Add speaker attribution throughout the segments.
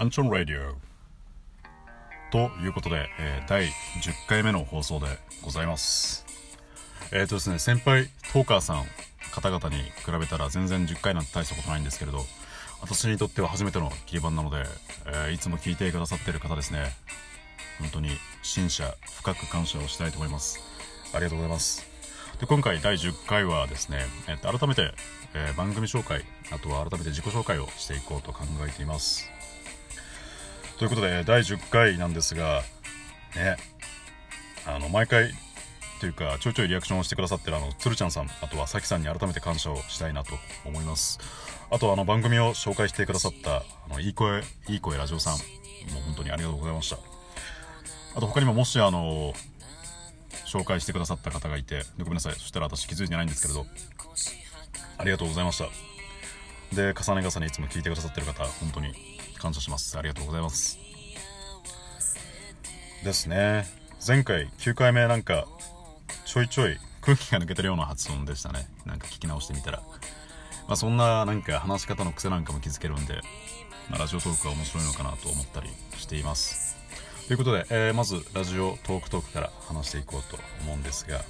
Speaker 1: アンチョン・ラディオということで、えー、第10回目の放送でございます。えっ、ー、とですね先輩トーカーさん方々に比べたら全然10回なんて大したことないんですけれど私にとっては初めての切り板なので、えー、いつも聞いてくださってる方ですね。本当に深謝深く感謝をしたいと思います。ありがとうございます。で今回第10回はですね、えー、改めて、えー、番組紹介あとは改めて自己紹介をしていこうと考えています。ということで第10回なんですがねあの毎回というかちょいちょいリアクションをしてくださってるあのつるちゃんさんあとはさきさんに改めて感謝をしたいなと思います。あとあの番組を紹介してくださったあのいい声いい声ラジオさんもう本当にありがとうございました。あと他にももしあの紹介してくださった方がいてごめんなさい。そしたら私気づいてないんですけれどありがとうございました。で重ね重ねいつも聞いてくださってる方本当に感謝します。ありがとうございます。ですね。前回9回目なんかちょいちょい空気が抜けてるような発音でしたね。なんか聞き直してみたら。まあそんななんか話し方の癖なんかも気づけるんで、まあ、ラジオトークは面白いのかなと思ったりしています。ということで、えー、まずラジオトークトークから話していこうと思うんですが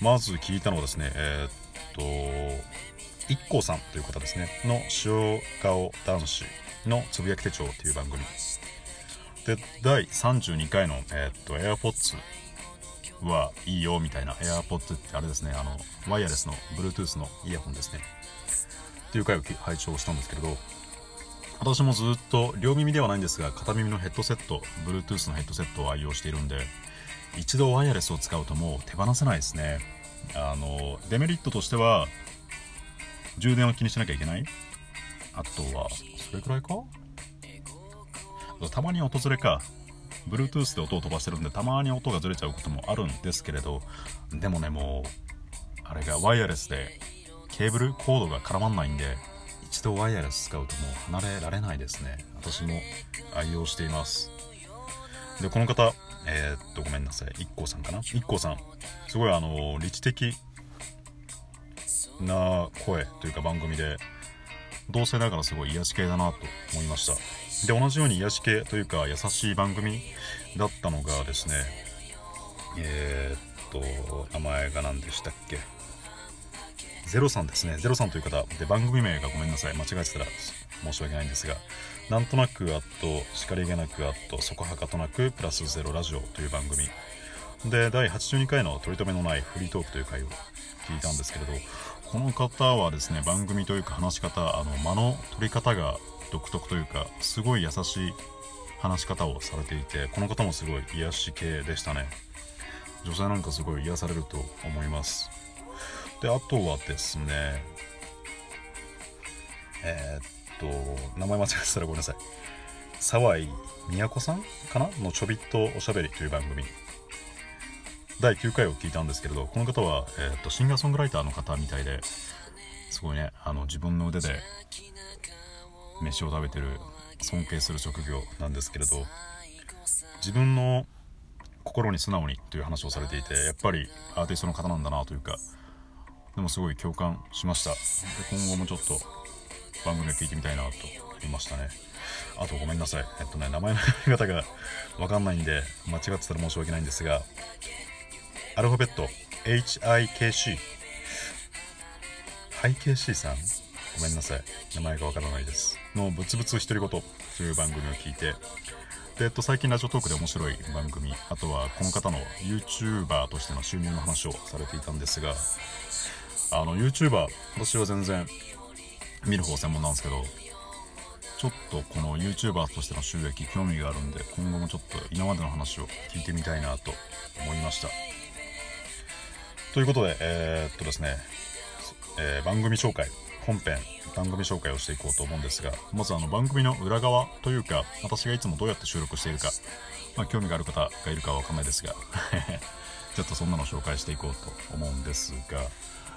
Speaker 1: まず聞いたのはですねえー、っと IKKO さんという方ですね。の塩顔男子のつぶやき手帳っていう番組。で第32回の、えー、っと AirPods はいいよみたいな AirPods ってあれですねあのワイヤレスの Bluetooth のイヤホンですね。っていう回を拝聴したんですけれど私もずっと両耳ではないんですが片耳のヘッドセット Bluetooth のヘッドセットを愛用しているんで一度ワイヤレスを使うともう手放せないですね。あのデメリットとしては充電を気にしなきゃいけない？あとはそれくらいか？たまに訪れか Bluetooth で音を飛ばしてるんでたまに音がずれちゃうこともあるんですけれどでもねもうあれがワイヤレスでケーブルコードが絡まんないんで一度ワイヤレス使うともう離れられないですね。私も愛用しています。でこの方えー、っとごめんなさい。IKKO さんかな？IKKO さん。すごいあの理知的な声というか番組で同性ながらすごい癒し系だなと思いました。で同じように癒し系というか優しい番組だったのがですねえー、っと名前が何でしたっけ？ゼロさんですね。ゼロさんという方。で番組名がごめんなさい。間違えてたら申し訳ないんですがなんとなくあっと叱りげなくあとそこはかとなくプラスゼロラジオという番組。で第82回の取り留めのないフリートークという回を聞いたんですけれどこの方はですね番組というか話し方あの間の取り方が独特というかすごい優しい話し方をされていてこの方もすごい癒し系でしたね。女性なんかすごい癒されると思います。であとはですねえー、っと名前間違えてたらごめんなさい。沢井都さんかな？のちょびっとおしゃべりという番組。第9回を聞いたんですけれどこの方は、えー、っとシンガーソングライターの方みたいですごいねあの自分の腕で飯を食べてる尊敬する職業なんですけれど自分の心に素直にという話をされていてやっぱりアーティストの方なんだなというかでもすごい共感しました。で今後もちょっと番組を聞いてみたいなと思いましたね。あとごめんなさい。えっとね名前の読み方がわかんないんで間違ってたら申し訳ないんですがアルファベット HIKC ハイ KC さん。ごめんなさい。名前がわからないです。のブツブツ独り言という番組を聞いて。で、えっと、最近ラジオトークで面白い番組あとはこの方の YouTuber としての収入の話をされていたんですがあの YouTuber 私は全然見る方専門なんですけどちょっとこの YouTuber としての収益興味があるんで今後もちょっと今までの話を聞いてみたいなと思いました。ということでえー、っとですね、えー、番組紹介本編番組紹介をしていこうと思うんですがまずあの番組の裏側というか私がいつもどうやって収録しているか、まあ、興味がある方がいるかは分かんないですが ちょっとそんなの紹介していこうと思うんですが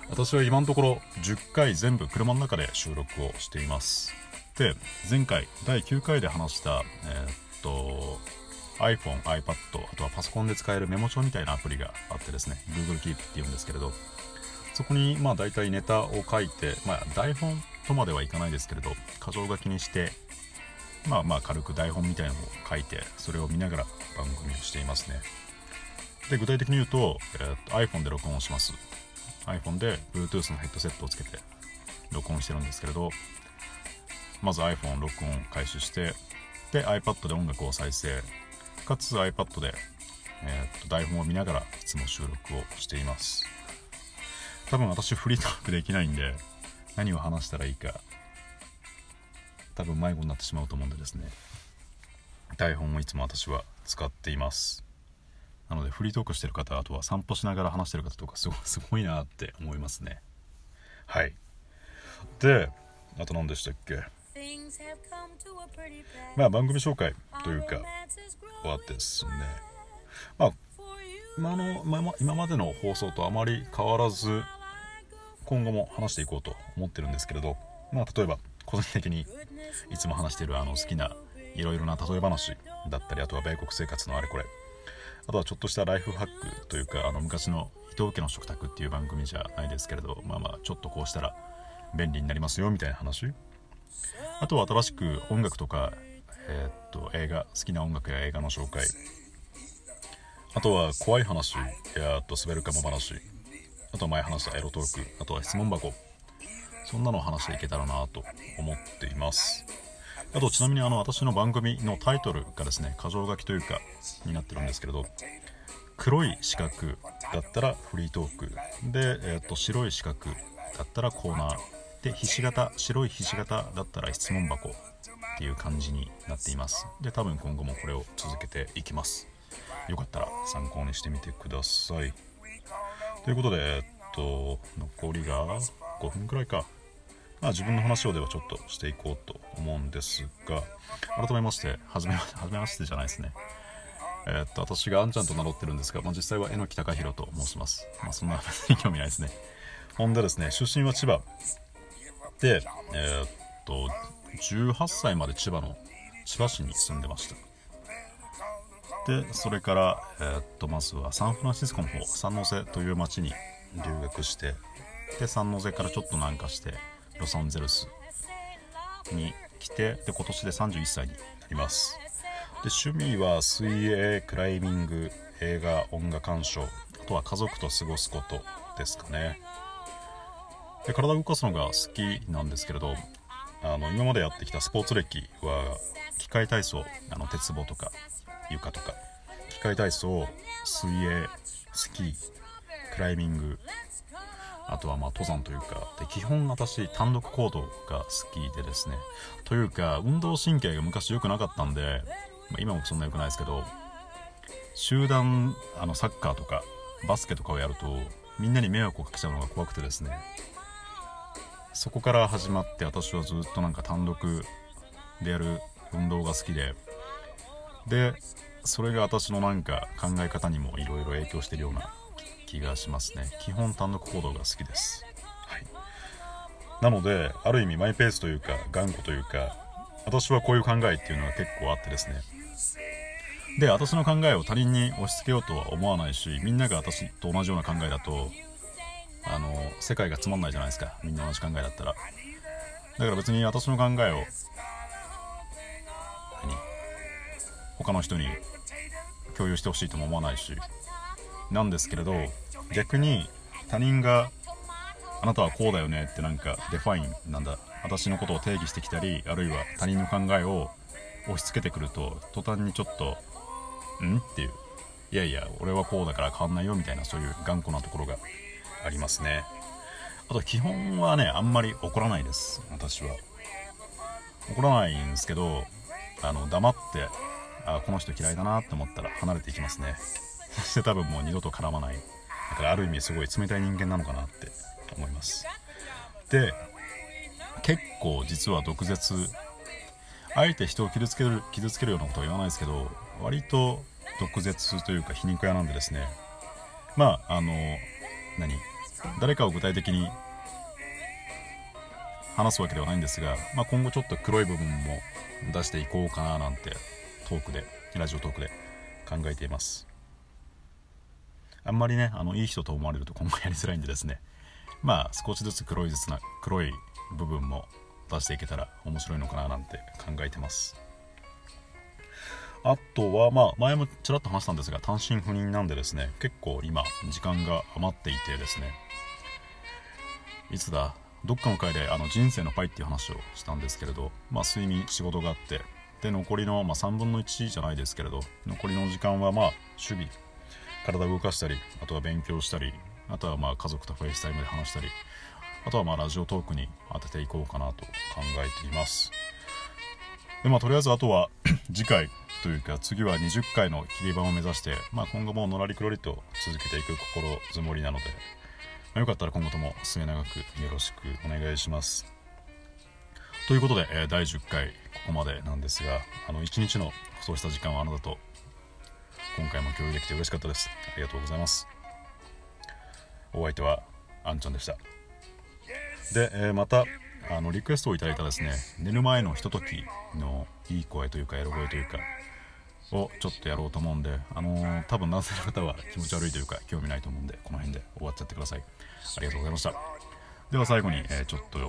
Speaker 1: 私は今のところ10回全部車の中で収録をしています。で前回第9回で話したえー、っと iPhone、iPad あとはパソコンで使えるメモ帳みたいなアプリがあってですね Google Keep っていうんですけれどそこにまあ大体ネタを書いて、まあ、台本とまではいかないですけれど箇条書きにしてまあまあ軽く台本みたいなのを書いてそれを見ながら番組をしていますね。で具体的に言うと,、えー、と iPhone で録音をします。iPhone で Bluetooth のヘッドセットをつけて録音してるんですけれどまず iPhone 録音開始してで iPad で音楽を再生。かつ iPad で、えー、と台本を見ながらいつも収録をしています。多分私フリートークできないんで何を話したらいいか多分迷子になってしまうと思うんでですね。台本をいつも私は使っています。なのでフリートークしてる方あとは散歩しながら話してる方とかすご すごいなって思いますね。はい。であと何でしたっけ？まあ番組紹介というかはですね。まあ今の今までの放送とあまり変わらず今後も話していこうと思ってるんですけれどまあ例えば個人的にいつも話しているあの好きないろいろな例え話だったりあとは米国生活のあれこれ。あとはちょっとしたライフハックというかあの昔の伊藤家の食卓っていう番組じゃないですけれどまあまあちょっとこうしたら便利になりますよみたいな話あとは新しく音楽とか、えー、っと映画好きな音楽や映画の紹介。あとは怖い話やっと滑るかも話。あとは前話したエロトーク。あとは質問箱。そんなのを話していけたらなと思っています。あとちなみにあの私の番組のタイトルがですね箇条書きというかになってるんですけれど黒い四角だったらフリートーク。で、えー、と白い四角だったらコーナー。でひし形白いひし形だったら質問箱っていう感じになっています。で多分今後もこれを続けていきます。よかったら参考にしてみてください。ということでえっと残りが5分くらいか。まあ自分の話をではちょっとしていこうと思うんですが改めましてはじめはじめましてじゃないですね。えー、っと私があんちゃんと名乗ってるんですが、まあ、実際は榎木隆弘と申します。まあそんな別に興味ないですね。ほんでですね出身は千葉。えー、っと18歳まで千葉の千葉市に住んでました。でそれから、えー、っとまずはサンフランシスコの方サンノゼという町に留学してでサンノゼからちょっと南下してロサンゼルスに来てで今年で31歳になります。で趣味は水泳クライミング映画音楽鑑賞あとは家族と過ごすことですかね。で体を動かすのが好きなんですけれどあの今までやってきたスポーツ歴は機械体操あの鉄棒とか床とか機械体操水泳スキークライミングあとはまあ登山というかで基本私単独行動が好きでですね。というか運動神経が昔良くなかったんで、まあ、今もそんな良くないですけど集団あのサッカーとかバスケとかをやるとみんなに迷惑をかけちゃうのが怖くてですね。そこから始まって私はずっとなんか単独でやる運動が好きで。でそれが私のなんか考え方にもいろいろ影響してるような気がしますね。基本単独行動が好きです、はい、なのである意味マイペースというか頑固というか私はこういう考えっていうのが結構あってですね。で私の考えを他人に押し付けようとは思わないしみんなが私と同じような考えだとあの世界がつまんないじゃないですか。みんな同じ考えだったら。だから別に私の考えを何？他の人に共有してほしいとも思わないし。なんですけれど逆に他人があなたはこうだよねってなんか define なんだ。私のことを定義してきたりあるいは他人の考えを押し付けてくると途端にちょっとん？っていう。いやいや俺はこうだから変わんないよみたいなそういう頑固なところが。ありますね。あと基本はねあんまり怒らないです。私は。怒らないんですけどあの黙ってあこの人嫌いだなって思ったら離れていきますね。そして多分もう二度と絡まない。だからある意味すごい冷たい人間なのかなって思います。で結構実は毒舌あえて人を傷つける傷つけるようなことは言わないですけど割と毒舌というか皮肉屋なんでですね。まああの何？誰かを具体的に話すわけではないんですが、まあ、今後ちょっと黒い部分も出していこうかななんてトークでラジオトークで考えています。あんまりねあのいい人と思われると 今後やりづらいんでですね。まあ少しずつ黒いずつな黒い部分も出していけたら面白いのかななんて考えてます。あとはまあ前もちらっと話したんですが単身赴任なんでですね結構今時間が余っていてですね。いつだ？どっかの回であの人生のパイっていう話をしたんですけれど、まあ、睡眠仕事があってで残りの、まあ、3分の1じゃないですけれど残りの時間はまあ趣味、体を動かしたりあとは勉強したりあとはまあ家族と FaceTime で話したりあとはまあ Radiotalk に当てていこうかなと考えています。でまあとりあえずあとは 次回というか次は20回の切り板を目指して、まあ、今後ものらりくろりと続けていく心づもりなので、まあ、よかったら今後とも末永くよろしくお願いします。ということで、えー、第10回ここまでなんですがあの1日のそうした時間はあなたと今回も共有できて嬉しかったです。ありがとうございます。お相手はあんちゃんでした。で、えー、またあのリクエストをいただいたですね寝る前のひとときのいい声というかエロ声というかをちょっとやろうと思うんで、あのー、多分男性の方は気持ち悪いというか興味ないと思うんでこの辺で終わっちゃってください。ありがとうございました。では最後に、えー、ちょっと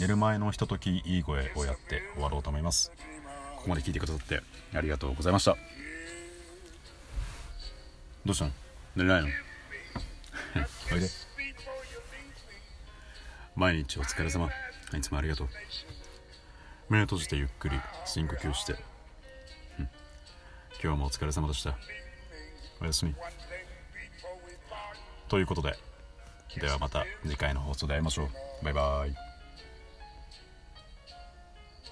Speaker 1: 寝る前のひとときいい声をやって終わろうと思います。ここまで聞いてくださってありがとうございました。どうしたの？寝れないの？毎日お疲れ様。いつもありがとう。目を閉じてゆっくり深呼吸して。今日もお疲れ様でした。おやすみ。ということでではまた次回の放送で会いましょう。バイバイ。